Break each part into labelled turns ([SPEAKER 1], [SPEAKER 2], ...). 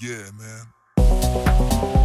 [SPEAKER 1] Yeah, man.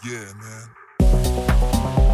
[SPEAKER 1] Yeah, man.